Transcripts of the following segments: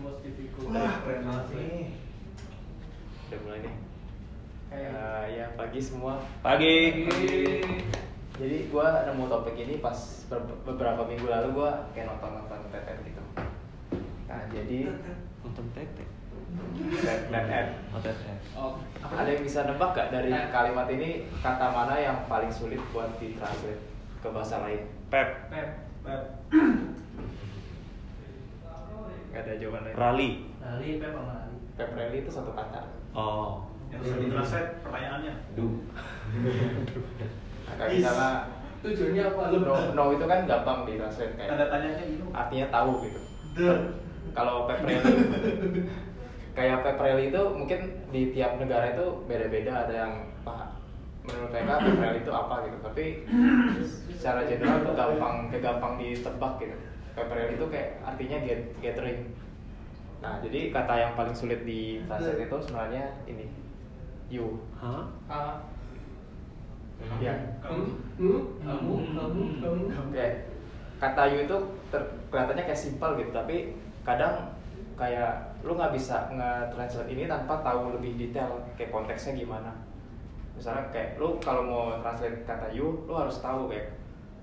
most difficult Wah, keren banget nih. Udah mulai nih. Kayak- Eh, ya pagi semua. Pagi. Jadi gua nemu topik ini pas ber- beberapa minggu lalu gua kayak nonton-nonton TTN gitu. Nah, jadi Nonton tete. TTN. Oh, tete. oh Ada yang bisa nebak gak dari kalimat ini kata mana yang paling sulit buat ditranslate ke bahasa lain? Pep. pep pep Gak ada jawaban lain. Rally. lali pep sama lali Pep rally itu satu kata. Oh. Yang bisa ditranslate pertanyaannya. Du. Kayak misalnya tujuannya apa no, no itu kan gampang ditranslate kayak Tanda tanyanya gitu. artinya tahu gitu. The. Kalau pep rally kayak pep rally itu mungkin di tiap negara itu beda-beda ada yang apa menurut mereka pep rally itu apa gitu tapi secara general itu gampang kayak gampang ditebak gitu pep rally itu kayak artinya get, gathering. Nah jadi kata yang paling sulit di translate itu sebenarnya ini. You. Hah? ah ya Kamu. Hmm? kamu? Kamu? Kamu? Kayak kata you itu ter- kelihatannya kayak simpel gitu tapi kadang kayak lu nggak bisa nge-translate ini tanpa tahu lebih detail kayak konteksnya gimana. Misalnya kayak lu kalau mau translate kata you lu harus tahu kayak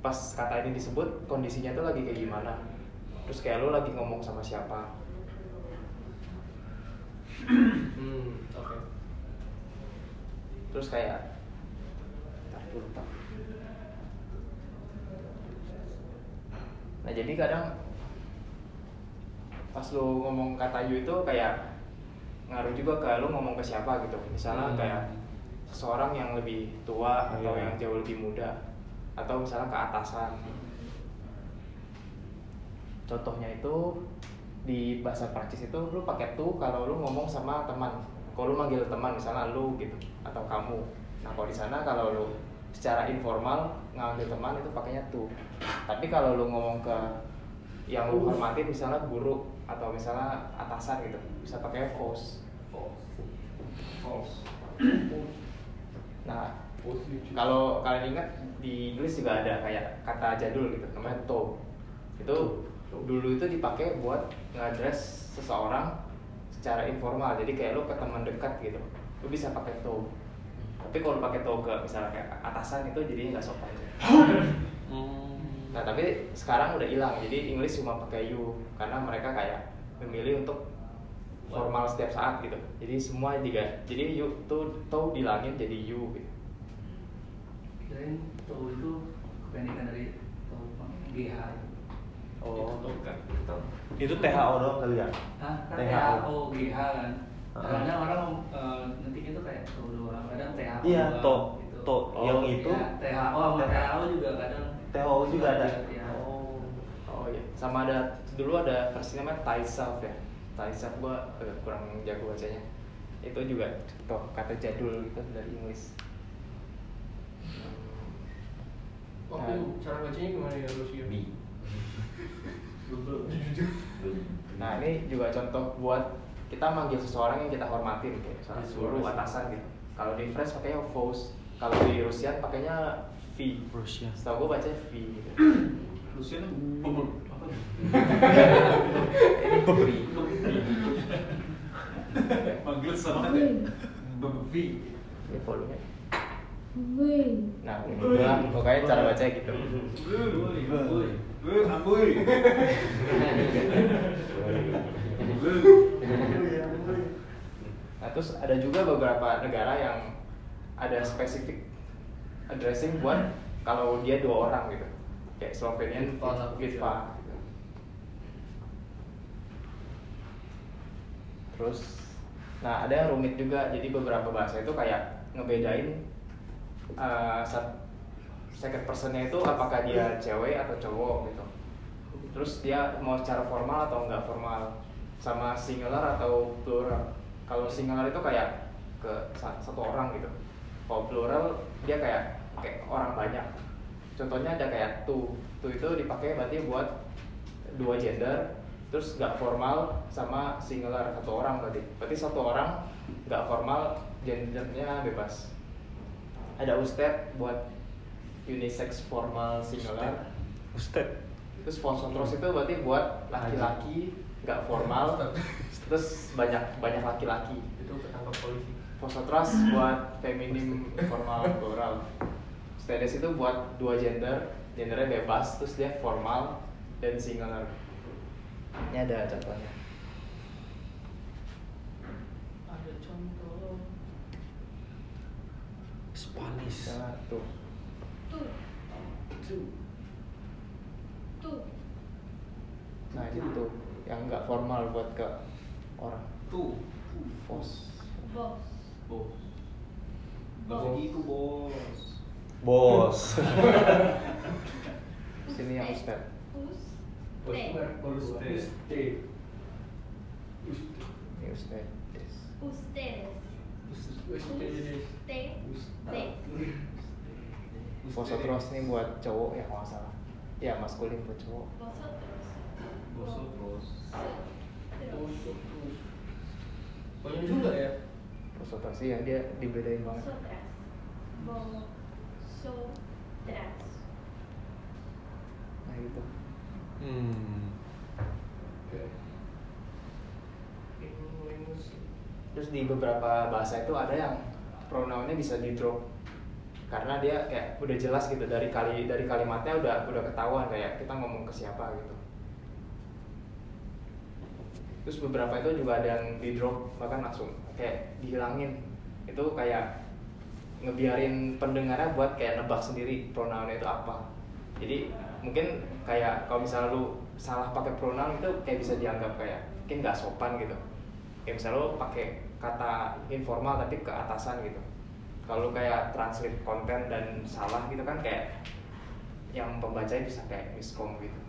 pas kata ini disebut kondisinya tuh lagi kayak gimana terus kayak lu lagi ngomong sama siapa hmm oke terus kayak Ntar dulu, lupa. nah jadi kadang pas lu ngomong kata you itu kayak ngaruh juga ke lu ngomong ke siapa gitu misalnya Hmm. kayak seseorang yang lebih tua atau Iya. yang jauh lebih muda atau misalnya ke atasan. Contohnya itu di bahasa Prancis itu lu pakai tuh kalau lu ngomong sama teman. Kalau lu manggil teman misalnya lu gitu atau kamu. Nah kalau di sana kalau lu secara informal ngambil teman itu pakainya tuh tapi kalau lu ngomong ke yang lu hormati misalnya guru atau misalnya atasan gitu bisa pakai vos False. nah kalau kalian ingat di Inggris juga ada kayak kata jadul gitu namanya to itu dulu itu dipakai buat ngadres seseorang secara informal. Jadi kayak lu ke teman dekat gitu lu bisa pakai to tapi kalau pakai to ke misalnya kayak atasan itu jadinya nggak sopan. Hmm. nah tapi sekarang udah hilang. Jadi Inggris cuma pakai you karena mereka kayak memilih untuk formal setiap saat gitu. Jadi semua juga jadi you tuh to dilangin jadi you gitu. Kirain tau itu kependekan dari GH Oh. Itu kan. Itu THO doang kali ya? kan THO. GH kan kadang orang eh, ngetik itu kayak tau doang kadang THO Iya, to. gitu. To. Yang itu Ya, THO sama THO juga kadang THO juga ada. Iya. Oh. Oh iya, sama ada dulu ada versi namanya Thai self ya. Thai self gua agak kurang jago bacanya. Itu juga toh kata jadul gitu dari Inggris. Waktu Nah. cara bacanya gimana ya Rusia? Bi. Nah ini juga contoh buat kita manggil seseorang yang kita hormatin kayak misalnya guru atasan gitu. Kalau di French pakainya vos, kalau di Rusian pakainya V. Rusia. Setahu gua bacanya V gitu. Rusia tuh bubur apa? Ini V. Manggil sama ada bebi. Ini volumenya. Nah, pokoknya cara bacanya gitu. Nah, terus ada juga beberapa negara yang ada spesifik addressing buat kalau dia dua orang gitu. Kayak Slovenian Litva gitu. Terus nah ada yang rumit juga. Jadi beberapa bahasa itu kayak ngebedain uh, second personnya itu apakah dia cewek atau cowok gitu. Terus dia mau secara formal atau enggak formal sama singular atau plural. Kalau singular itu kayak ke sa- satu orang gitu. Kalau plural dia kayak kayak orang banyak. Contohnya ada kayak tu. Tu itu dipakai berarti buat dua gender. Terus nggak formal sama singular satu orang berarti. Berarti satu orang nggak formal gendernya bebas. Ada usted buat unisex formal singular. Ustad. Terus vosotros itu berarti buat laki-laki nggak formal. Terus banyak banyak laki-laki. Itu ketangkap polisi. Fosotras buat feminim formal plural Stedes itu buat dua gender. Gendernya bebas terus dia formal dan singular ini ada contohnya Ada contoh. Spanish. misalnya tuh Tú. Tú. nah itu tuh yang nggak formal buat ke orang Tuh. fos Vos. Bos. Gak begitu bos. Bos. sini yang Usted. Ustad Usted. Usted. ini Ustedes Ustedes. Ustedes. Ustedes. Vosotros nih buat cowok ya kalau nggak salah ya maskulin buat cowok Vosotros. Vosotros. Vosotros. Banyak juga ya. Vosotros sih yang dia dibedain banget Vosotras. Vosotras. nah gitu Hmm. Oke. English. Terus di beberapa bahasa itu ada yang pronounnya bisa di drop. Karena dia kayak udah jelas gitu dari kali dari kalimatnya udah udah ketahuan kayak kita ngomong ke siapa gitu. Terus beberapa itu juga ada yang di drop bahkan langsung kayak dihilangin. Itu kayak ngebiarin pendengarnya buat kayak nebak sendiri pronounnya itu apa. Jadi mungkin kayak kalau misalnya lu salah pakai pronoun itu kayak bisa dianggap kayak mungkin nggak sopan gitu. Kayak misalnya lu pakai kata informal tapi ke atasan gitu. Kalau kayak translate konten dan salah gitu kan kayak yang pembacanya bisa kayak miskom gitu.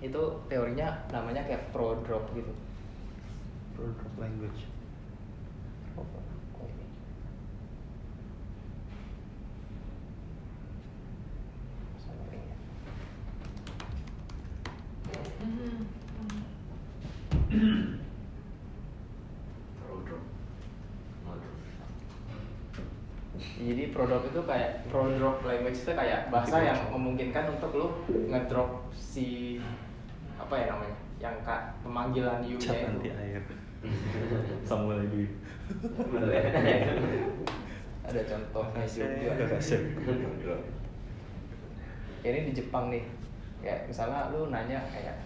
Itu teorinya namanya kayak pro drop gitu. Product language. Oh, oh ini. Sama ringnya. Jadi produk itu kayak produk language itu kayak bahasa yang memungkinkan untuk lu ngedrop si apa ya namanya yang kak pemanggilan you nya itu. air. Samuel Edwin. ada contohnya juga. Ini di Jepang nih. Kayak misalnya lu nanya kayak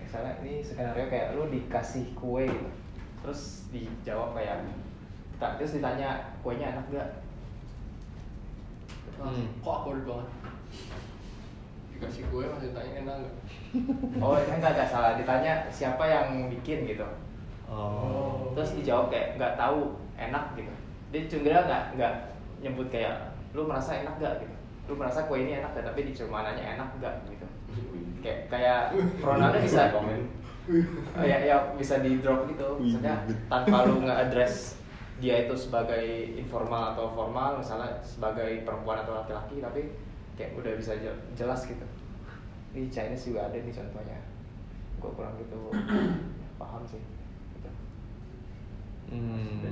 misalnya ini skenario kayak lu dikasih kue gitu. Terus dijawab kayak tak terus ditanya kuenya enak gak Hmm. Kok awkward banget. Dikasih kue masih tanya enak nggak? oh ini enggak enggak salah. Ditanya siapa yang bikin? gitu. Oh. terus dijawab kayak nggak tahu enak gitu. Dia cuma nggak nggak nyebut kayak lu merasa enak gak gitu. Lu merasa kue ini enak gak tapi cuma nanya enak gak gitu. Kayak kayak pronounnya bisa oh, ya ya bisa di drop gitu. Maksudnya tanpa lu nggak address dia itu sebagai informal atau formal misalnya sebagai perempuan atau laki-laki tapi kayak udah bisa jel- jelas gitu di Chinese juga ada nih contohnya gue kurang gitu paham sih gitu. Hmm.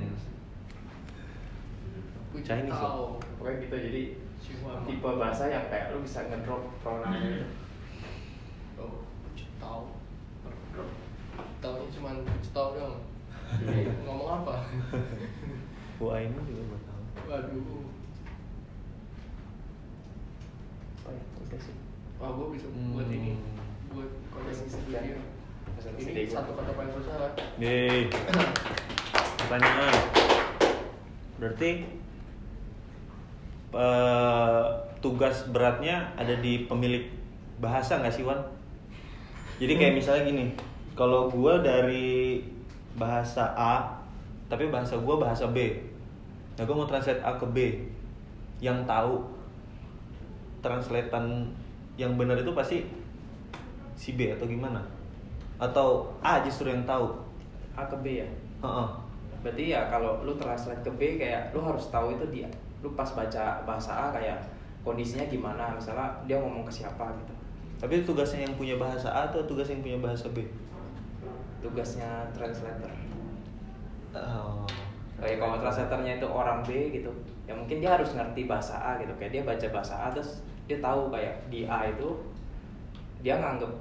Chinese ya? tahu. pokoknya gitu jadi Chihuahua. tipe bahasa yang kayak lu bisa ngedrop pronoun gitu Oh, tahu. Tahu cuma tahu dong. Ngomong apa? Ini juga gue tahu. Waduh. oh ya udah sih Wah, gue bisa Hmm. buat ini. Buat konten video. Pesan Ini satu kata paling susah kan? Yeay. Pertanyaan. Berarti eh, tugas beratnya ada di pemilik bahasa nggak sih Wan? Jadi kayak misalnya gini, kalau gua dari bahasa A, tapi bahasa gua bahasa B. Nah gua mau translate A ke B. Yang tahu translatean yang benar itu pasti si B atau gimana? Atau A justru yang tahu? A ke B ya Heeh. berarti ya kalau lu translate ke B kayak lu harus tahu itu dia lu pas baca bahasa A kayak kondisinya gimana misalnya dia ngomong ke siapa gitu Tapi tugasnya yang punya bahasa A atau tugas yang punya bahasa B? tugasnya translator Oh. Kayak kalau translatornya itu orang B gitu ya mungkin dia harus ngerti bahasa A gitu kayak dia baca bahasa A terus dia tahu kayak di A itu dia nganggep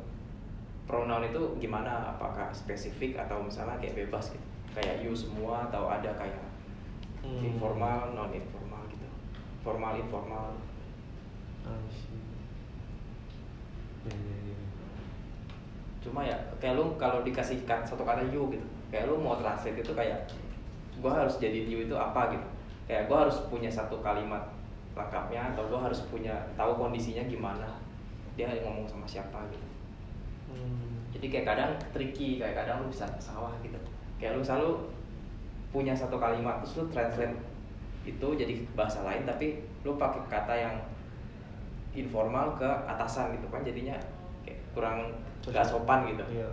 pronoun itu gimana apakah spesifik atau misalnya kayak bebas gitu kayak you semua atau ada kayak Hmm. informal non informal gitu formal informal. Ya, ya, ya. cuma ya kayak lu kalau dikasih kat- satu kata you gitu kayak lu mau translate itu kayak gua harus jadi you itu apa gitu. Kayak gua harus punya satu kalimat lengkapnya atau gua harus punya tahu kondisinya gimana. Dia ngomong sama siapa gitu. Hmm. jadi kayak kadang tricky kayak kadang lu bisa salah gitu. Kayak lu selalu punya satu kalimat terus lu translate itu jadi bahasa lain tapi lu pakai kata yang informal ke atasan gitu kan jadinya kayak kurang nggak sopan gitu. Iya.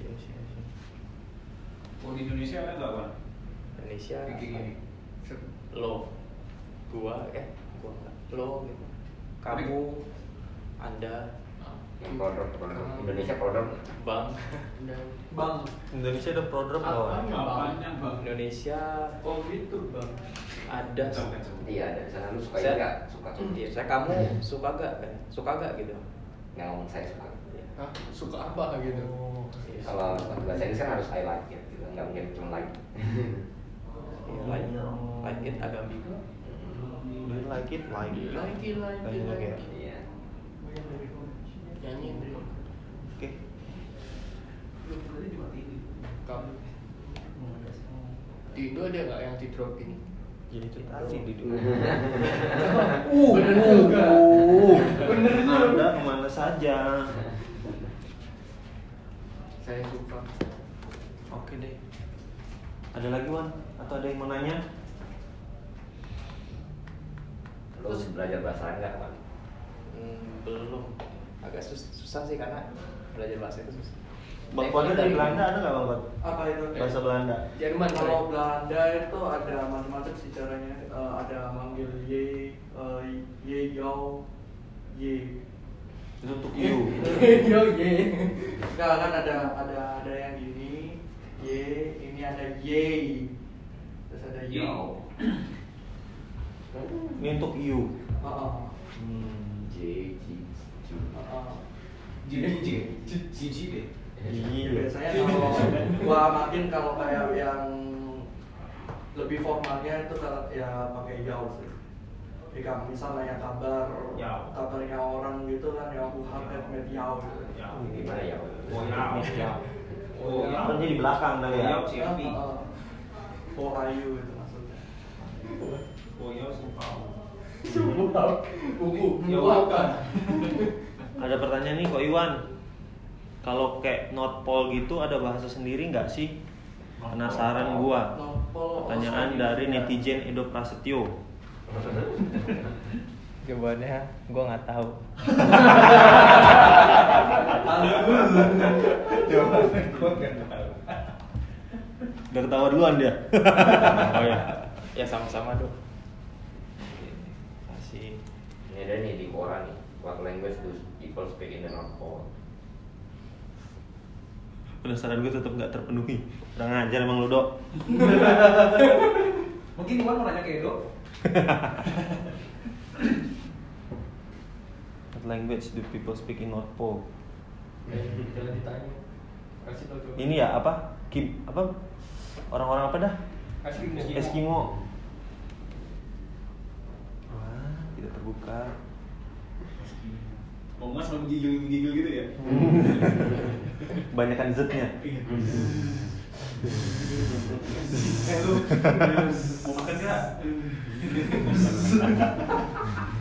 I Oh di Indonesia ada nggak Wan? Indonesia Kayak gini. lo gua eh gua enggak lo gitu kamu anda produk. Indonesia produk. bang Bang. Indonesia ada program nggak Wan? Apanya bang? Indonesia Oh gitu bang. ada. Iya, ada di sana lu suka Saya- enggak? Suka tuh. Iya, saya kamu suka gak kan suka gak gitu Yang ngomong saya suka. Hah? Suka apa gitu? Iya, Kalau bahasa Inggris kan harus I like it gitu. Enggak mungkin cuma like. Iya, like like it agak Do you like it? Like it. Like it, like it, Banyak like ya. it. Iya. Nyanyi. Oke. Kamu. Di Indo ada nggak yang di drop ini? Jadi itu tadi di dulu. Uh, bener juga. Bener Anda ke mana saja? Saya suka. Oke deh. Ada lagi Wan? Atau ada yang mau nanya? Lu belajar bahasa enggak, Wan? Hmm, belum agak sus- susah sih karena belajar bahasa itu susah Bang Kode dari Belanda ada nggak Bang Kode? Apa itu? Bahasa Belanda. Jerman Kalau. Belanda itu ada macam-macam sih caranya. Eh, ada manggil ye, eh, ye yo, ye. Itu untuk you. Yo ye. Enggak kan ada ada ada yang gini, ini ada ye. Terus ada yo. Ini untuk you. Heeh. Hmm. J, J, J. Heeh. Jiji, jiji deh. Iya. biasanya kalau gua makin kalau kayak yang lebih formalnya itu kalau ya pakai yau sih kayak misalnya yang kabar kabarnya orang gitu kan yang aku hampir med yau gitu Ya. Gimana ya? Oh ya. Oh ya. Kan jadi belakang dah ya. Oh, CFP. Heeh. How are you itu maksudnya Oh ya, suka. Buku. Ya, Buku apa? Ada pertanyaan nih kok Iwan. Kalau kayak not Pol gitu ada bahasa sendiri nggak sih? Penasaran gua. Nopol Pertanyaan dari netizen Edo Prasetyo. jawabannya gue nggak tahu Udah ketawa duluan dia. oh ya. ya sama-sama dong Kasih. Ini ada nih di Quran nih. What language do people speak in the North Pole? Penasaran gue tetap nggak terpenuhi. Kurang ajar emang lu dok. Mungkin Iwan mau nanya ke Edo. What language do people speak in North Pole? Ini ya apa? Kim apa? Orang-orang apa dah? Kasih Eskimo. Wah, tidak terbuka. Mau mas mau gigil gigil gitu ya? Banyakan Z-nya. Eh lu mau makan nggak?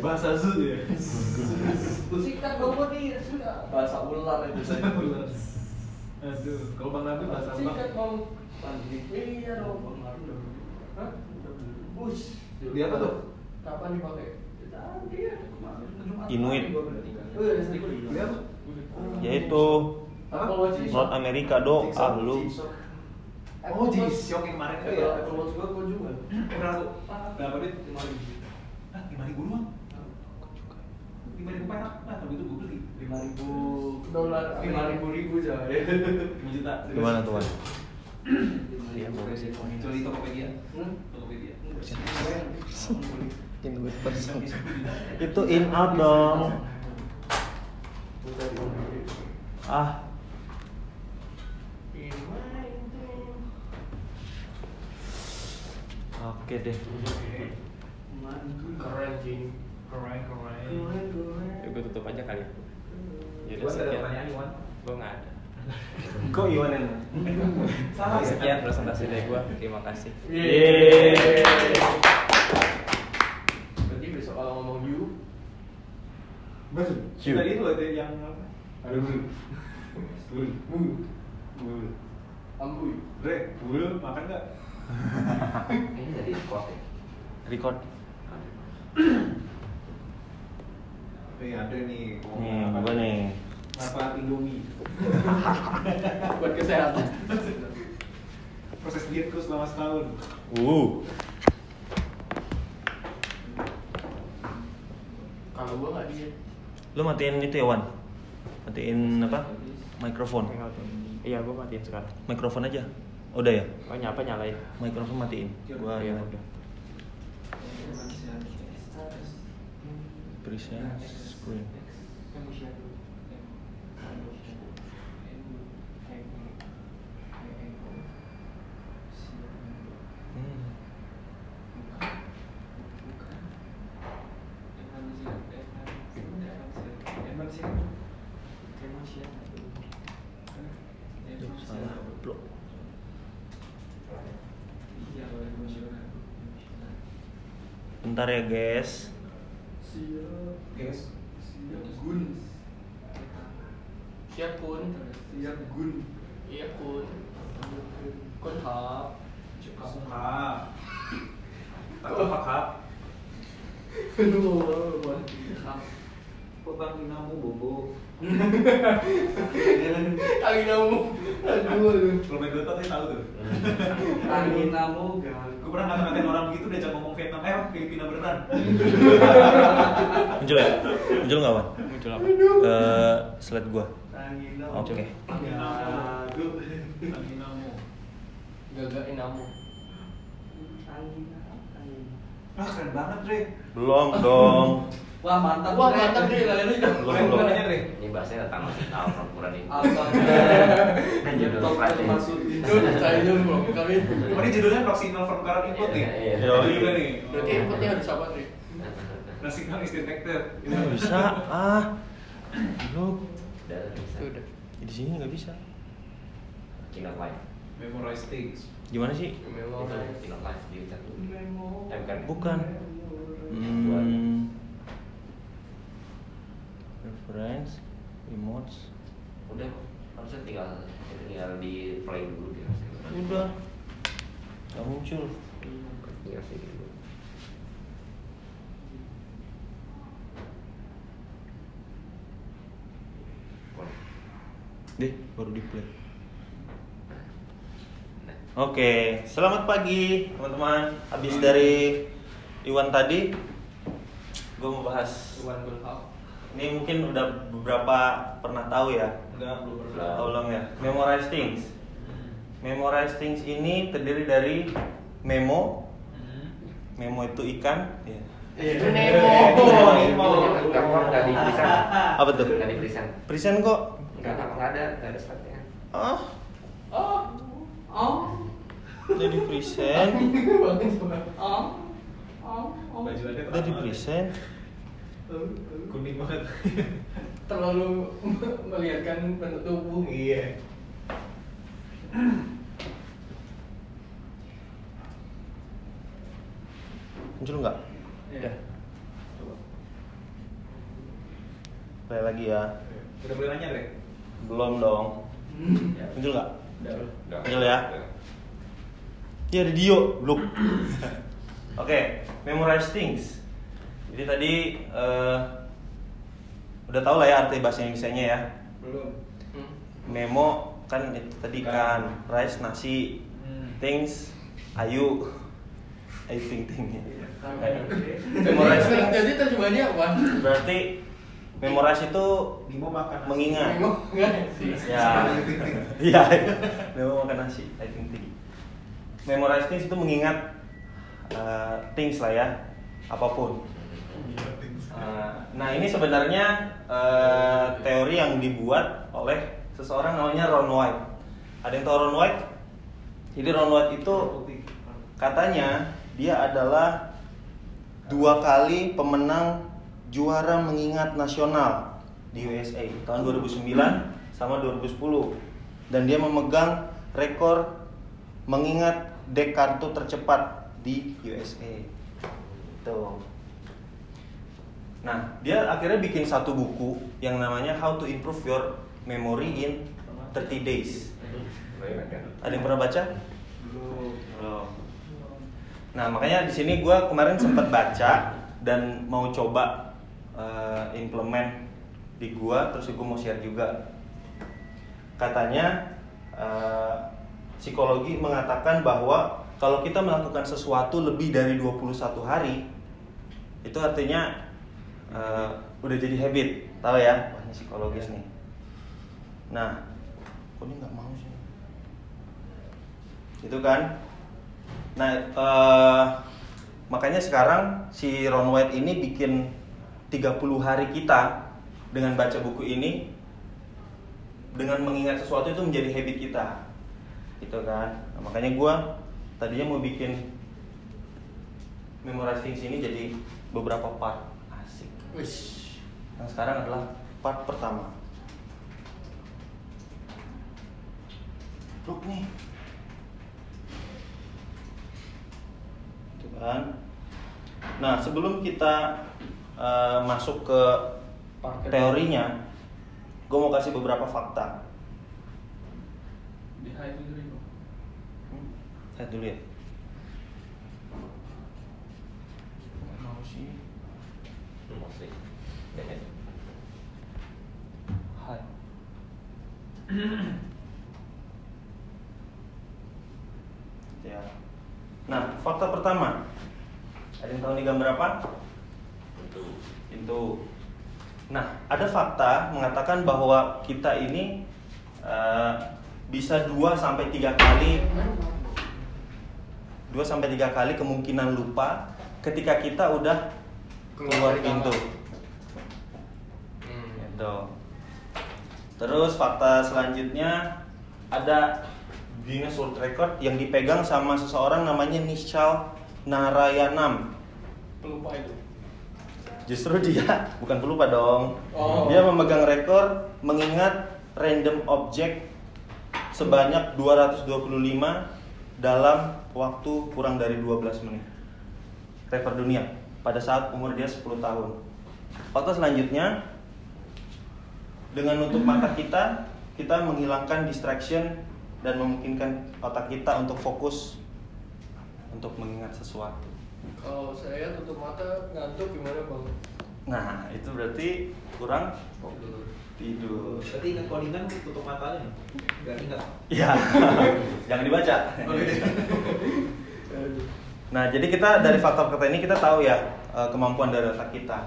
Bahasa Zul ya. Sikat bawa nih sudah bahasa ular itu saya Aduh, kalau Bang Nabi bahasa apa? Sikat mau mandi iya dong Bang Nabi. Hah? Bus. Dia apa tuh? Kapan dipakai? Ya. Inuit. Oh iya? Yaitu. North America dok. G-Shock, Ah lu. Oh, G-Shock yang kemarin itu ya? Apple Watch gua gua jual. Berapa? Berapa duit? Lima ribu. Ah, lima ribu doang. Lima ribu perak. Nah, tapi itu gue beli. Lima ribu Dolar Lima ribu ribu aja. Lima juta. Gimana tuh Wan? Iya, Jual di Tokopedia. Hmm? Tokopedia. in good person Itu in out dong. Udah Ah, oke deh. Keren Jing. Keren keren. ya, gue tutup aja kali ya ada sekian. pertanyaan Iwan? gue nggak ada Kok Iwan yang Salah sekian presentasi dari gue terima kasih Yeay. Berarti besok kalau ngomong you. Cium. Tadi itu ada yang apa? Ada bul. Bul. Bul. Bul. ambuy. Bre, bul makan nggak? Ini tadi record ya. Record. Eh ada nih. Nih, apa gua nih. Manfaat Indomie. Buat kesehatan. Proses dietku selama setahun. Uh. Kalau gua nggak diet. Lu matiin itu ya, Wan? Matiin apa? Mikrofon. iya gue matiin sekarang Mikrofon aja. Udah ya? oh nyapa nyalain Mikrofon matiin. Gua Iya, nyalain. udah. Present screen. Hmm. Duh, salah. Blok. Bentar ya, guys. Guys. Gun. Siap kun. Siap gun. Iya kun. Kun hap. Kak. Tak apa kak? Aduh, buat hap. Potang dinamu bobo. Angin kamu. Aduh, aduh. Kalau main Dota saya tahu tuh. Angin namu gak. Gue pernah ngata-ngatain orang begitu diajak ngomong Vietnam, eh Filipina beneran. Muncul ya? Muncul nggak, Wan? muncul apa Eh, slide gua. Angin namu. Oke. Angin namu. Gagain kamu. Angin namu. Ah keren banget Dre. Belum dong. Wah mantap. Wah, mantap nih lain itu. Belum, belum. banget Dre. Ini bahasanya tentang masih tahu perempuan ini. Kan judul slide-nya. termasuk Itu saya dulu kami. Oh, ini judulnya proximal from current input nih. Iya, iya. Judulnya nih. Berarti inputnya harus apa nih? Signal is detected. Nggak bisa. Ah. Belum. Udah bisa. itu udah Di sini nggak bisa. Kinot live. Memorize things. Gimana sih? Memang. Itu Kinot live di chat. Eh bukan. Bukan. Hmm. Reference, emotes. Udah harusnya tinggal tinggal di play dulu gitu. Udah. Gak muncul. Tinggal sih dulu. Deh, baru di play. Oke, selamat pagi teman-teman. Habis dari Iwan tadi, gue mau bahas. Iwan Gulhap. Ini mungkin udah beberapa pernah tahu ya. Enggak, belum pernah. Belum ya? Memorize things. Memorize things ini terdiri dari memo. Memo itu ikan. Ya. Itu Nemo. Nemo. Itu nggak kok nggak di present. Apa tuh? Nggak di present. Present kok. Nggak nggak ada nggak ada. Ah, Oh. Oh. udah di present. Oh. Oh. Oh. Baju aja Udah di present. Kuning banget. Terlalu melihatkan bentuk tubuh. Iya. Muncul nggak? Iya. Coba. Play lagi ya. Udah boleh nanya, Dre? Belum dong. Ya. Muncul nggak? Udah. Muncul ya? Ya ada Dio, belum. Oke, memorize things. Jadi tadi eh, udah tau lah ya arti bahasa Indonesia-nya ya. Belum. Hmm. Memo kan itu tadi kan rice nasi, Hmm. things ayu, ayu ting ting. Memorize Jadi terjemahannya apa? Berarti memorize itu Nemo makan nasi. mengingat. Sih. Ya, iya. Memo makan nasi, I think ting. Memorize things itu mengingat uh, things lah ya. apa pun. Eh, Nah ini sebenarnya eh, teori yang dibuat oleh seseorang namanya Ron White. Ada yang tahu Ron White? Jadi Ron White itu katanya dia adalah dua kali pemenang juara mengingat nasional di USA tahun 2009 sama 2010 dan dia memegang rekor mengingat dek kartu tercepat di USA. Tuh. Nah, dia akhirnya bikin satu buku yang namanya How to Improve Your Memory in 30 Days. Ada yang pernah baca? Belum. Nah, makanya di sini gue kemarin sempat baca dan mau coba eh, implement di gua terus gue mau share juga. Katanya eh, psikologi mengatakan bahwa kalau kita melakukan sesuatu lebih dari 21 hari itu artinya eh, udah jadi habit, tahu ya? Wah, ini psikologis nih. Nah, kok ini nggak mau sih? Itu kan? Nah, eh, makanya sekarang si Ron White ini bikin 30 hari kita dengan baca buku ini dengan mengingat sesuatu itu menjadi habit kita. Gitu kan? Nah, makanya gua tadinya mau bikin memorizing sini jadi beberapa part asik. Yang sekarang adalah part pertama. Look nih. Gitu kan. Nah, sebelum kita eh, masuk ke Parkir. teorinya, gue mau kasih beberapa fakta. Di high itu dulu. Hmm, dulu ya. Mau sih. Masih. Hai. ya. Nah, fakta pertama. Ada yang tahu ini gambar apa? Itu. Pintu. Nah, ada fakta mengatakan bahwa kita ini eh, bisa 2 sampai 3 kali 2 sampai 3 kali kemungkinan lupa ketika kita udah keluar pintu. Hmm. Gitu. Terus fakta selanjutnya ada Guinness World Record yang dipegang sama seseorang namanya Nishal Narayanam. Pelupa itu. Justru dia bukan pelupa dong. Oh. Dia memegang rekor mengingat random object sebanyak 225 dalam waktu kurang dari 12 menit. Rekor dunia pada saat umur dia 10 tahun. Fakta selanjutnya dengan nutup mata kita, kita menghilangkan distraction dan memungkinkan otak kita untuk fokus untuk mengingat sesuatu. Kalau saya tutup mata ngantuk gimana bang? Nah, itu berarti kurang tidur. Berarti ingat callingan tutup matanya. Enggak ingat. Ya, jangan dibaca. Nah, jadi kita dari faktor-faktor ini kita tahu ya eh, kemampuan dari otak kita.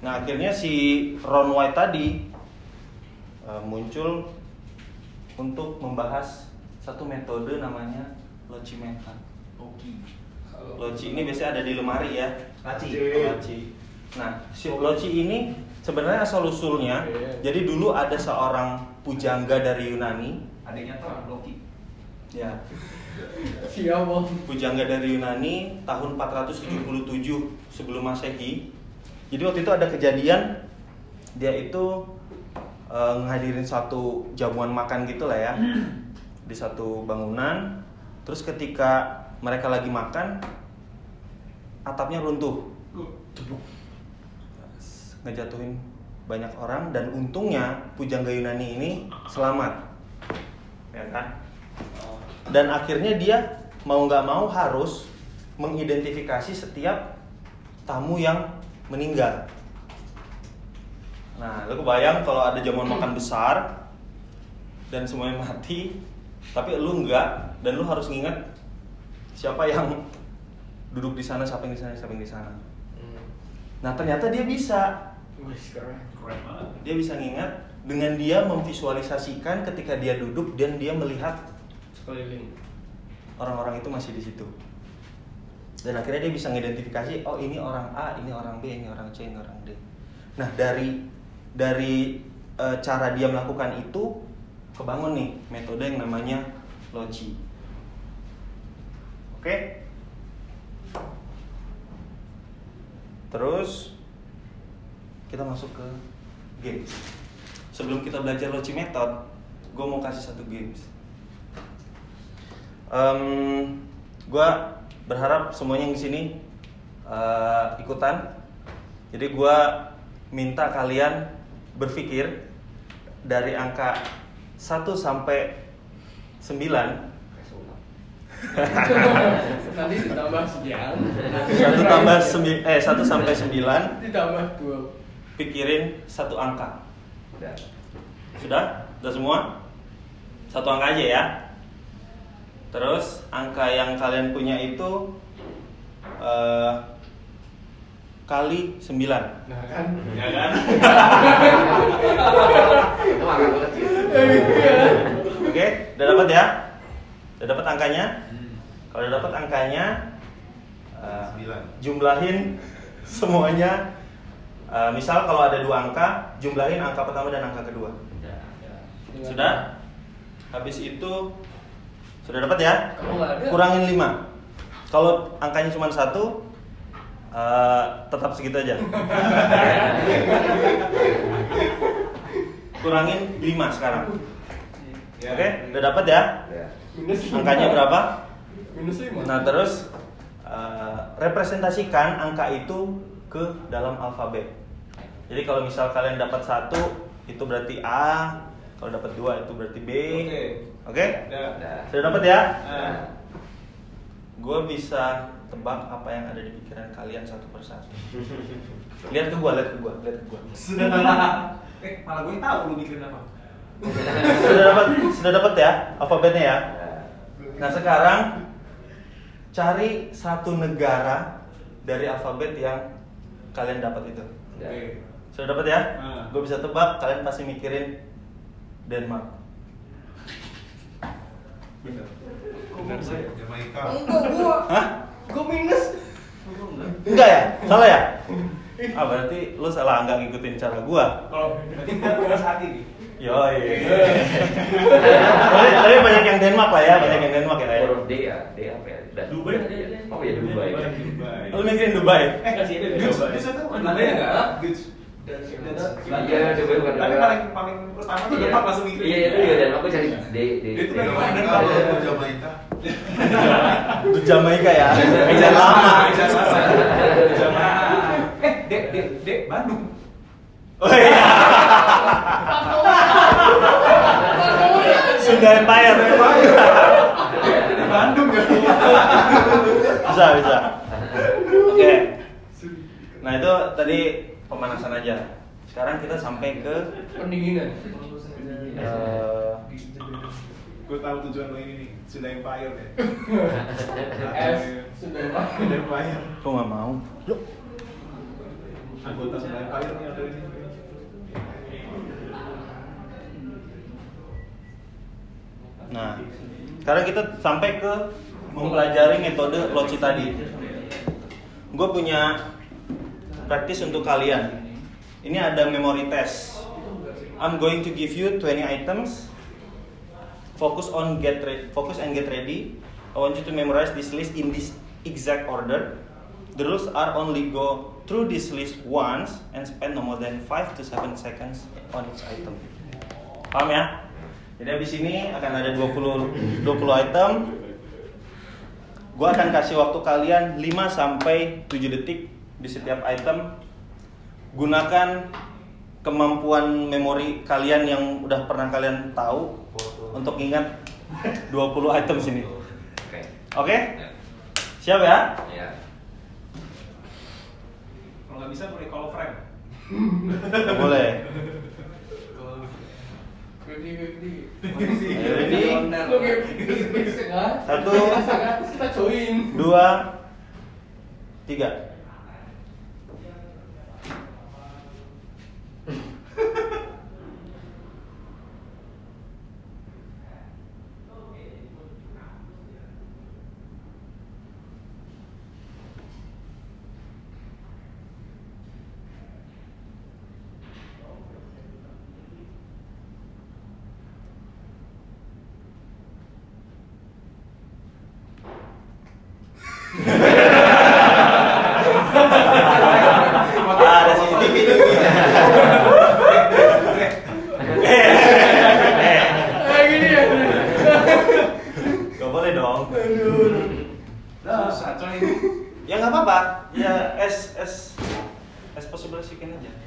Nah, akhirnya si Ron White tadi eh, muncul untuk membahas satu metode namanya Loci Method. Oke. Loci ini biasanya ada di lemari ya. Laci. Loci. Nah, si Loci ini sebenarnya asal usulnya. Oke. Jadi dulu ada seorang pujangga dari Yunani. Adanya tuh Loki. Ya, Siap bang. pujangga dari Yunani tahun 477 sebelum Masehi. Jadi waktu itu ada kejadian dia itu eh, ngehadirin satu jamuan makan gitu lah ya di satu bangunan. Terus ketika mereka lagi makan, atapnya runtuh, ngejatuhin banyak orang dan untungnya pujangga Yunani ini selamat, ya kan? Dan akhirnya dia mau nggak mau harus mengidentifikasi setiap tamu yang meninggal. Nah, lu kebayang kalau ada jamuan makan besar dan semuanya mati, tapi lu enggak dan lu harus nginget siapa yang duduk di sana, siapa yang di sana, siapa yang di sana. Nah, ternyata dia bisa. Dia bisa nginget dengan dia memvisualisasikan ketika dia duduk dan dia melihat Sekeliling. orang-orang itu masih di situ. dan akhirnya dia bisa mengidentifikasi oh ini orang A ini orang B ini orang C ini orang D. Nah dari dari eh, cara dia melakukan itu kebangun nih metode yang namanya loci. Oke? Terus kita masuk ke games. Sebelum kita belajar loci method gue mau kasih satu games Em, gue berharap semuanya yang di sini eh, ikutan. Jadi gue minta kalian berpikir dari angka 1 sampai 9 Nanti ditambah sekian. satu tambah sembi- eh 1 sampai 9 Ditambah dua. pikirin satu angka. Udah. Sudah? Sudah semua? Satu angka aja ya. Terus angka yang kalian punya itu eh, kali 9 Nah kan. Ya kan? Oke, udah dapat ya? Udah dapat angkanya? Kalau udah dapat angkanya, eh, Sembilan. jumlahin semuanya. Eh, misal kalau ada dua angka, jumlahin angka pertama dan angka kedua. Sudah? Habis itu sudah dapat ya? Kurangin 5 Kalau angkanya cuma satu, eh, tetap segitu aja. Kurangin 5 sekarang. Ya. Oke, udah dapat ya? Ya. Angkanya berapa? Minus lima. Nah, terus eh, representasikan angka itu ke dalam alfabet. Jadi kalau misal kalian dapat satu, itu berarti A. Kalau dapat dua, itu berarti B. Oke. Oke? Udah. Sudah dapat ya? Gue bisa tebak apa yang ada di pikiran kalian satu persatu. Lihat ke gua, lihat ke gua, lihat ke gua. Eh, malah gue tahu lu mikirin apa. Sudah dapat, sudah dapat ya alfabetnya ya. Nah sekarang cari satu negara dari alfabet yang kalian dapat itu. Udah. Sudah dapat ya? Ah. Gue bisa tebak, kalian pasti mikirin Denmark. Bener. Bener sih. Jamaika. Enggak gua. Hah? Gua minus. Enggak ya? Salah ya? Ah berarti lu salah nggak ngikutin cara gua. Kalau berarti puas hati nih. Yoi. tapi, tapi banyak yang Denmark lah ya, banyak yang Denmark ya. Huruf D ya, D apa ya? Dubai tadi ada. Oh iya Dubai. Dubai. Lu mikirin Dubai? Eh, Kasih ada di Dubai. Bukan Dubai Dubai enggak? Iya, bukan Tapi paling paling pertama tuh Iya. Demak langsung mikirin. Iya itu juga dan aku cari D D. Itu D. kan mana Kalau mau Jamaika, Itu Jamaika ya. Ejan lama. Jamaika. Eh, Dek, Dek, Dek, Bandung. Oh iya. Sunda Empire. Di Bandung ya. bisa bisa. Oke. Nah itu tadi pemanasan aja. Sekarang kita sampai ke Pendinginan. eh, Gue tahu tujuan lo ini nih, Sunda Empire ya. S sudah Empire. Kok nggak mau? Anggota Sunda Empire nih ada ini. Nah, sekarang kita sampai ke mempelajari metode loci tadi. Gue punya praktis untuk kalian. Ini ada memory test. I'm going to give you 20 items. Focus on get ready. Focus and get ready. I want you to memorize this list in this exact order. The rules are only go through this list once and spend no more than 5 to 7 seconds on each item. Paham ya? Jadi habis ini akan ada 20 20 item. Gua akan kasih waktu kalian 5 sampai 7 detik di setiap item. Gunakan kemampuan memori kalian yang udah pernah kalian tahu untuk ingat 20 item sini. Oke. Oke? Ya. Siap ya? Ya. Kalau nggak bisa boleh call friend. Boleh. Kan? Satu. Dua, tiga.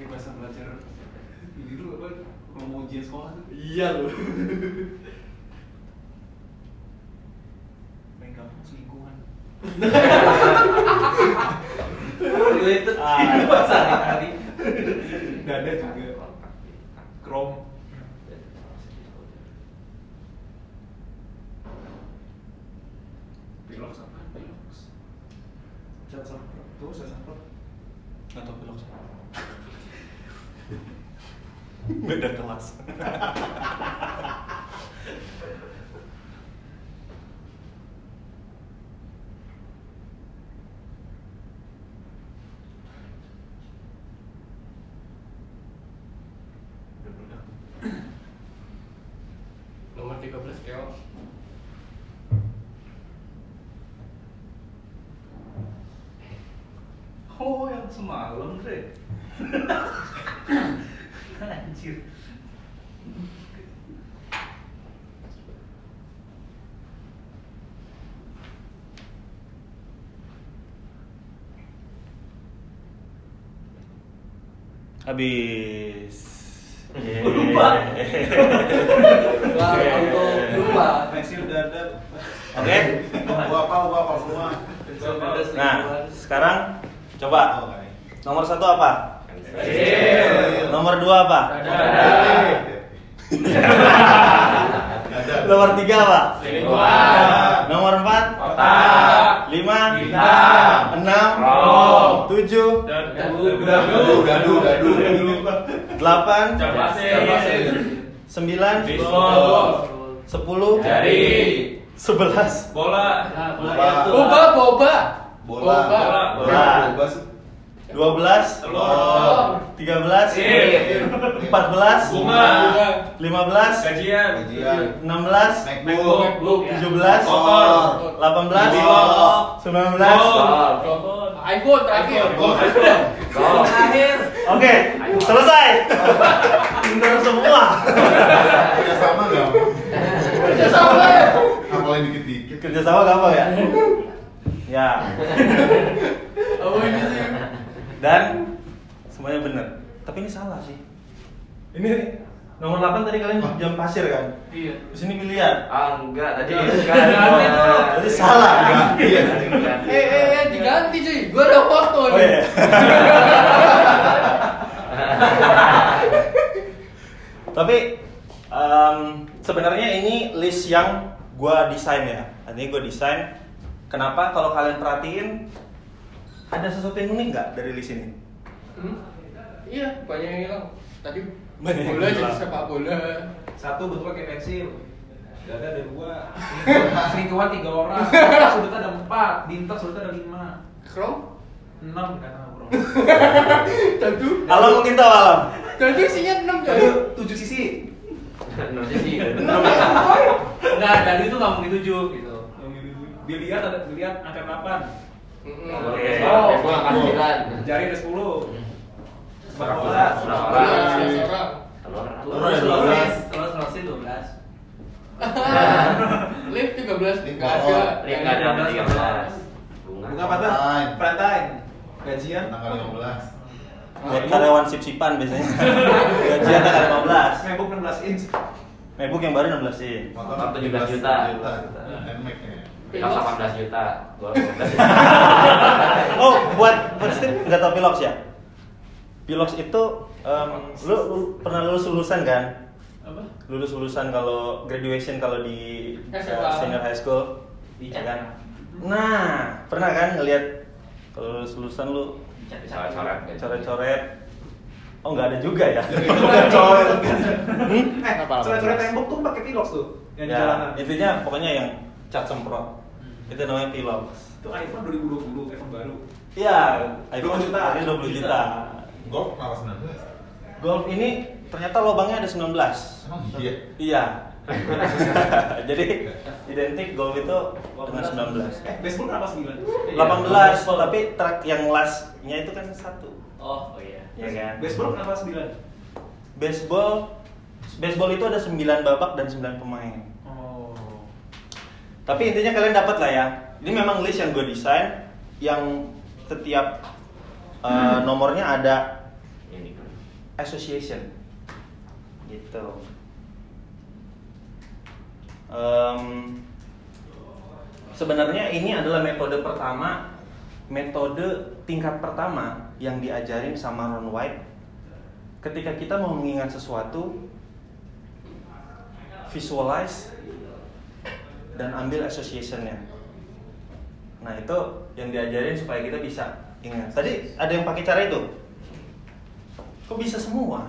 Masa belajar ini dulu apa promo ujian sekolah tuh Iya loh. main kampung selingkuhan Related Ah. kehidupan sehari-hari. dada juga krom pilok sama pilok Chat sama. tuh saya sampai Nggak tahu pilok sih. Beda kelas. Nomor 13 keos. Oh, yang semalam, Dre. Anjir. Habis. Lupa. Wah, auto lupa. pensil dada Oke. Gua apa, gua apa semua. Nah, sekarang coba nomor satu apa? Nomor dua apa? Nomor tiga apa? Nomor empat? Lima? Enam? Tujuh? Dadu, dadu, dadu. Delapan? Sembilan? Sepuluh? Jari. Sebelas? Bola. Boba, boba. Bola. Bola. Bola. Dua belas? Tiga belas? Sip. Empat belas? Bunga. Lima belas? Enam belas? MacBook. Tujuh belas? Motor. Delapan belas? Motor. Sembilan belas? iPhone terakhir. Terakhir. Oke, selesai. Bener semua. Kerja sama nggak? Kerja sama. Apalagi dikit-dikit. Kerja sama gampang ya? Ya. Apa ini sih? Dan semuanya bener. Tapi ini salah sih. Ini nomor 8 tadi kalian jam pasir kan? Iya. Terus ini biliar. Ah enggak tadi tuh. Berarti salah. Iya. Eh, eh, eh, diganti cuy. Gua ada foto Oh nih. iya. Tapi em, sebenarnya ini list yang gua desain ya. Artinya gua desain. Kenapa? Kalau kalian perhatiin ada sesuatu yang unik nggak dari list ini? Hmm? Iya, banyak yang hilang. Tadi Banyak bola jadi sepak bola. satu bentuknya kayak pensil dada ada dua selingkuhan tiga orang sudutnya ada empat bintang sudutnya ada lima Krom? enam kan bro Tentu. Alam mungkin tahu alam. Tentu isinya 6 coy. Tadi tujuh sisi Nanti sih. Enggak, tadi itu nggak mungkin tujuh gitu biliar ada biliar angka delapan Oke. Oh. Baseball angkat sembilan. jari ada sepuluh Berapa Bola. Iya, sebelas orang. Telur. Telur ada dua belas. Selesai 12. Lift 13 Lift enggak motor. ada. Ring ada tiga belas. Bunga. apa tuh. Valentine gajian Tanggal 15. Buat karyawan sip-sipan biasanya. Gajian tanggal 15. MacBook 16 inch MacBook yang baru 16 sih. Motor Motor 17 juta. juta. Nmax ya. Pilok 18 juta. Gua 18 Oh, buat buat nggak tahu Pilox ya? Pilox itu em, lu, lu pernah lulus lulusan kan? apa Lulus lulusan kalau graduation kalau di uh, senior high school, ya kan? Nah, pernah kan ngelihat kalau lulus lulusan lu Coret-coret. gitu. coret-coret? Oh nggak ada juga ya? Coret. Hmm? eh coret-coret tembok tuh pakai pilox tuh yang di Ya, jalanan intinya pokoknya yang cat semprot. Itu namanya Pilox. itu iPhone 2020 iPhone baru Iya, iPhone 20 juta. harganya 20 juta. Golf kenapa 19? Golf ini ternyata lubangnya ada 19. Emang iya? Iya. Jadi identik golf itu dengan 19. eh baseball kenapa 9? 18, tapi track yang lastnya itu kan satu. Oh, oh iya. Ya kan? baseball kenapa 9? Baseball baseball itu ada 9 babak dan 9 pemain. Tapi intinya kalian dapat lah ya. Ini memang list yang gue desain yang setiap uh, nomornya ada association. Gitu. Em, sebenarnya ini adalah metode pertama metode tingkat pertama yang diajarin sama Ron White. Ketika kita mau mengingat sesuatu visualize dan ambil associationnya. Nah itu yang diajarin supaya kita bisa ingat. Tadi ada yang pakai cara itu? Kok bisa semua?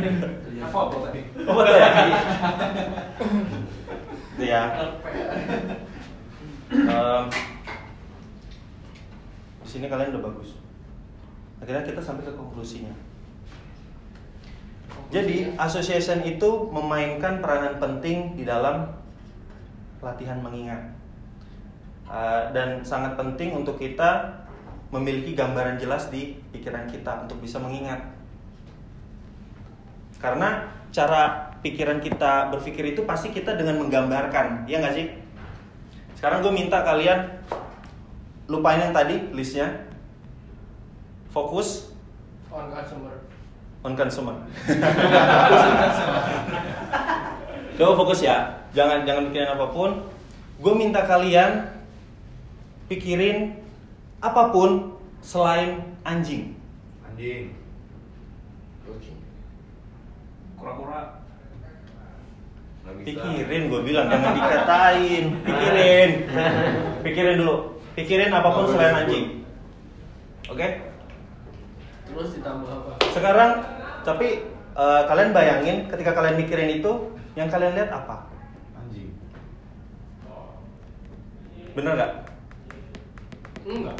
Apa apa tadi? oh betul ya Itu ya. Em, di sini kalian udah bagus. Akhirnya kita sampai ke konklusinya. Jadi association itu memainkan peranan penting di dalam latihan mengingat Uh, dan sangat penting untuk kita memiliki gambaran jelas di pikiran kita untuk bisa mengingat karena cara pikiran kita berpikir itu pasti kita dengan menggambarkan ya nggak sih sekarang gue minta kalian lupain yang tadi listnya fokus On customer. on consumer. Coba fokus ya, jangan jangan mikirin apa pun. Gue minta kalian pikirin apa pun selain anjing. Anjing. Kucing. Kura-kura. Pikirin, gue bilang jangan dikatain. Pikirin, pikirin dulu. Pikirin apa pun selain anjing. Oke? Terus ditambah apa? Sekarang, tapi eh, kalian bayangin ketika kalian mikirin itu, yang kalian lihat apa? Anjing. Bener nggak? Enggak.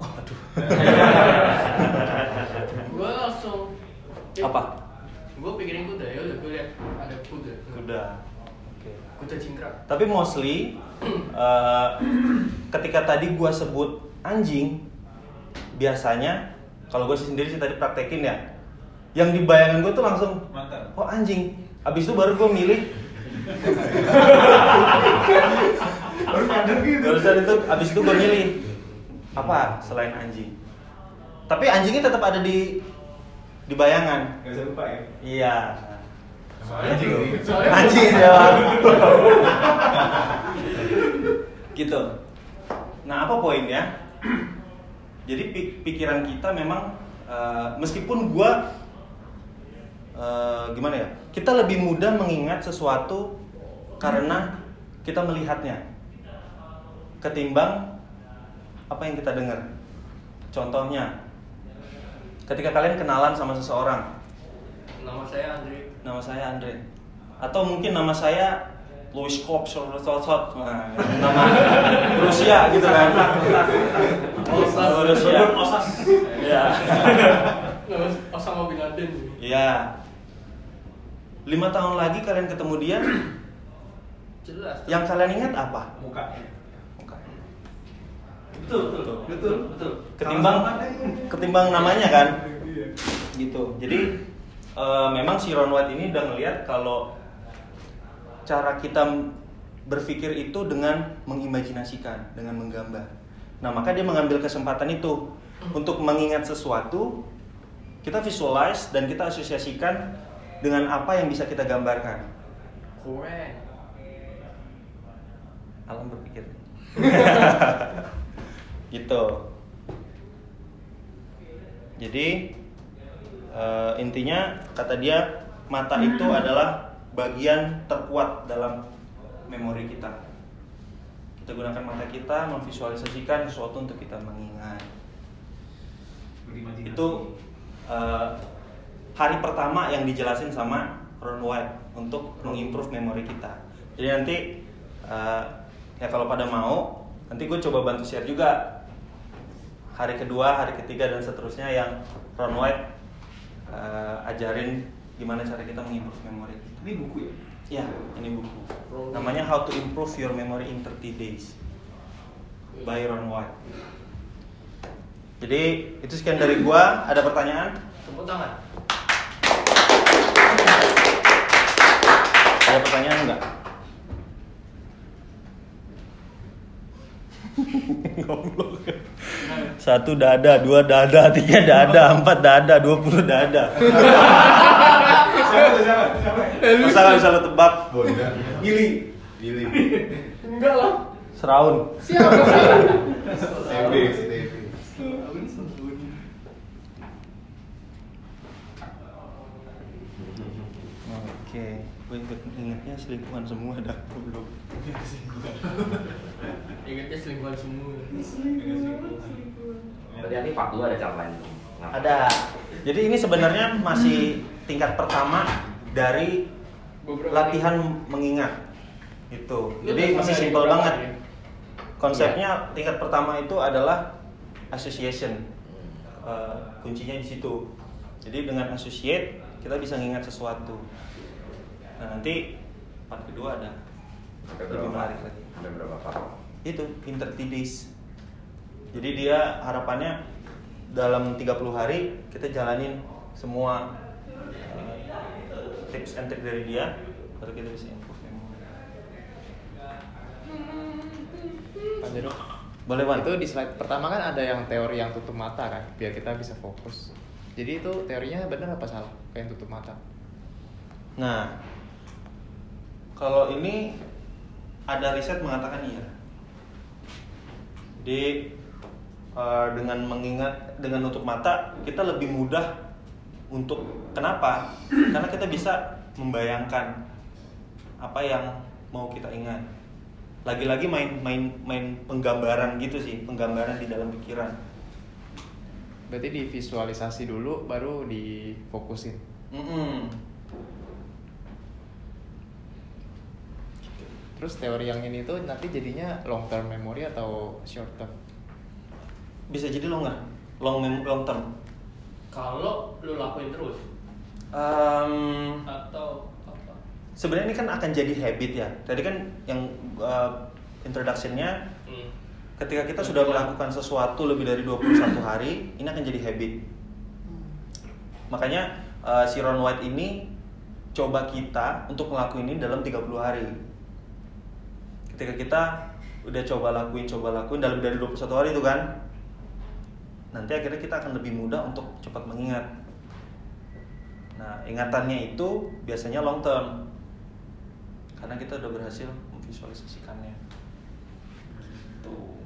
Waduh. Gua langsung Apa? Gue pikirin kuda ya udah gue lihat ada kuda. Kuda. Oke. Kuda cingkrak. Tapi mostly eh, ketika tadi gua sebut anjing, biasanya kalau gue sendiri sih tadi praktekin ya, yang di bayangan gue tuh langsung, oh anjing. Abis itu baru gue milih. Baru nyadar gitu. Itu abis itu gue milih apa selain anjing. Tapi anjingnya tetap ada di di bayangan. Gak bisa lupa ya. Iya. Sama anjing. Soalnya Anjing ya. gitu. Nah, apa poinnya? Jadi pi- pikiran kita memang eh, meskipun gua eh, gimana ya? Kita lebih mudah mengingat sesuatu karena kita melihatnya ketimbang apa yang kita dengar. Contohnya, ketika kalian kenalan sama seseorang, Nama saya Andre. nama saya Andre. Atau mungkin nama saya Louis Kopp Sot nah, nama Rusia gitu kan. Nama Rusia. Ya Nama Osama bin Laden. ya lima tahun lagi kalian ketemu dia Jelas. yang kalian ingat apa? Mukanya. betul betul betul. Betul. ketimbang ketimbang namanya kan? Gitu. Jadi eh, memang si Ron White ini udah ngeliat kalau cara kita berpikir itu dengan mengimajinasikan dengan menggambar. Nah maka dia mengambil kesempatan itu. Untuk mengingat sesuatu kita visualize dan kita asosiasikan dengan apa yang bisa kita gambarkan? Keren. alam berpikir. Gitu. Jadi eh, intinya kata dia mata itu adalah bagian terkuat dalam memori kita. Kita gunakan mata kita memvisualisasikan sesuatu untuk kita mengingat. Itu eh, hari pertama yang dijelasin sama Ron White untuk mengimprove memori kita. Jadi nanti eh, ya kalau pada mau, nanti gue coba bantu share juga hari kedua, hari ketiga dan seterusnya yang Ron White eh, ajarin gimana cara kita mengimprove memori kita. Ini buku ya? Ya, ini buku. Namanya How to Improve Your Memory in 30 Days by Ron White. Jadi itu sekian dari gua. Ada pertanyaan? Tepuk tangan. Ada pertanyaan enggak? Goblok. Satu dada, dua dada, tiga dada, empat dada, dua puluh dada. Masa nggak bisa lo tebak? Gili. Billy. Enggak lah. Seraun. Siapa sih? TB, si TB. Oke, gue inget ingetnya selingkuhan semua dah belum. Ingatnya selingkuhan semua. Berarti nanti part 2 ada cara lain dong. Kenapa? Ada. Jadi ini sebenarnya masih tingkat pertama dari Beberapa latihan mengingat. Itu. Jadi masih simpel banget. ya? Konsepnya tingkat pertama itu adalah association. Eh, kuncinya di situ. Jadi dengan associate kita bisa mengingat sesuatu. Nah, nanti part kedua ada Sampai lebih menarik lagi. Sampai berapa part? itu in 30 days jadi dia harapannya dalam 30 hari kita jalanin semua uh, tips and trick dari dia baru kita bisa improve Pak Jero. boleh Wan Itu di slide pertama kan ada yang teori yang tutup mata kan, biar kita bisa fokus. Jadi itu teorinya benar apa salah? Kayak yang tutup mata. nah kalau ini ada riset mengatakan iya jadi uh, dengan mengingat dengan nutup mata kita lebih mudah untuk kenapa karena kita bisa membayangkan apa yang mau kita ingat lagi-lagi main main main penggambaran gitu sih penggambaran di dalam pikiran Berarti divisualisasi dulu baru difokusin. Mm-mm. Terus teori yang ini tuh nanti jadinya long term memory atau short term? bisa jadi long nggak long mem- long term Kalau lu lakuin terus Em, atau apa? sebenarnya ini kan akan jadi habit ya. Tadi kan yang uh, introduction-nya Hmm. ketika kita sudah melakukan sesuatu lebih dari 21 hari, ini akan jadi habit. Makanya uh, si Ron White ini coba kita untuk ngelakuin ini dalam 30 hari. Ketika kita udah coba lakuin, coba lakuin dalam dari 21 hari itu kan, nanti akhirnya kita akan lebih mudah untuk cepat mengingat. Nah, ingatannya itu biasanya long term. Karena kita udah berhasil memvisualisasikannya. Tuh.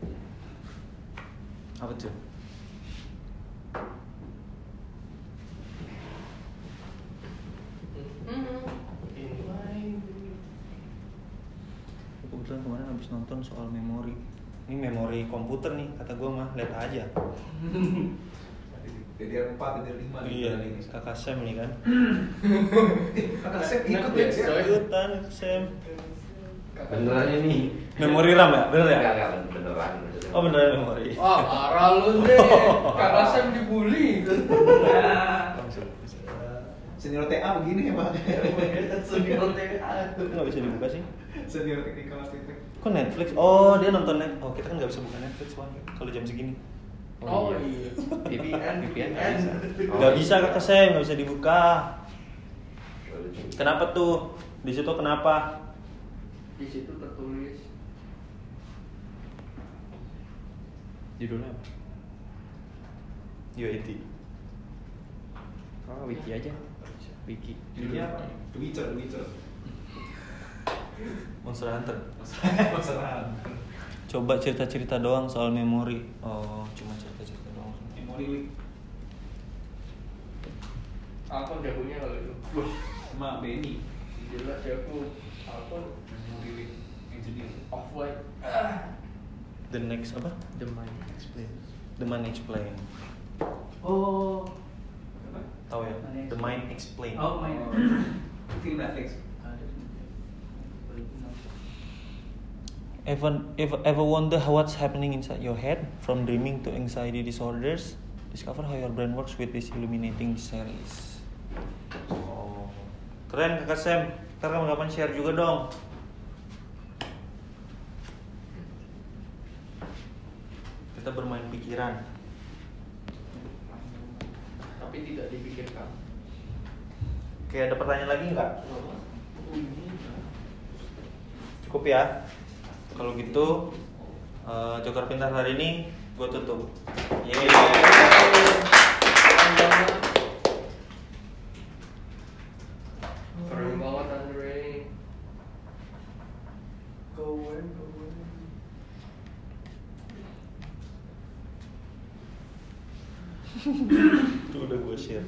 Apa tuh? Kebetulan kemarin habis nonton soal memori. Ini memori komputer nih, kata gue mah, lihat aja. DDR 4, DDR 5 Iya nih, kakak Sam nih kan. Kakak Sep ikut ya? Netflix, coy. Ikutan Sam. Beneran ini? Memori RAM ya? Bener ya? Enggak, enggak, beneran. Oh beneran memori. Wah, parah lu deh. Kakak Sam dibully. Senior TA begini ya Pak Senior TA. Kok nggak bisa dibuka sih? Senior teknikal arsitek Kok Netflix? Oh dia nonton net. Oh kita kan nggak bisa buka Netflix Wan. Kalau jam segini. Oh iya. VPN, VPN nggak bisa. Oh, Nggak iya. bisa kakak Sam, nggak bisa dibuka. Kenapa tuh? Di situ kenapa? Di situ tertulis Judulnya apa? UAT. Oh, wiki aja. Wiki. Judulnya apa? The Witcher, The Witcher Monster Hunter. Masalah Coba cerita-cerita doang soal memori. Oh, cuma cerita-cerita doang. Memory leak Alphon jagonya kalau itu. Wah, sama Benny Jelas jago. Alphon Memory leak Engineer off white. The next apa? The Mind Explain. The Mind Explain. Oh. Tahu ya? The Mind Explain. Oh, main. Film Netflix Ever, ever, ever wonder what's happening inside your head from dreaming to anxiety disorders? Discover how your brain works with this illuminating series. Oh, keren kakak Sam. Ntar kapan-kapan share juga dong. Kita bermain pikiran. Tapi tidak dipikirkan. Oke, ada pertanyaan lagi nggak? Cukup ya. Kalau gitu, eh, Joker Pintar hari ini Gue tutup. Yeay. Keren banget Andre. Go in, go in. Itu udah gue share.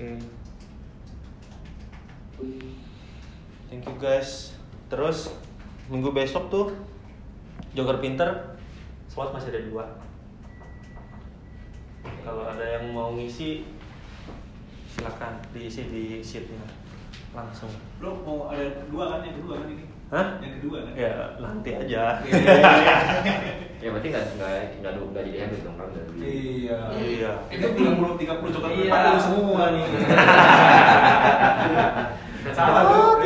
Oke. Thank you guys. Terus minggu besok tuh Joker Pinter slot masih ada dua. Kalau ada yang mau ngisi silakan diisi di sheetnya langsung. Lo mau ada dua kan yang kedua kan ini? Hah? Yang kedua kan? Ya nanti aja. Ya berarti nggak nggak nggak nggak jadi habis dong kan. Iya. Iya. Itu 30 30 coklat Iya. berpadu semua nih. Salah tuh.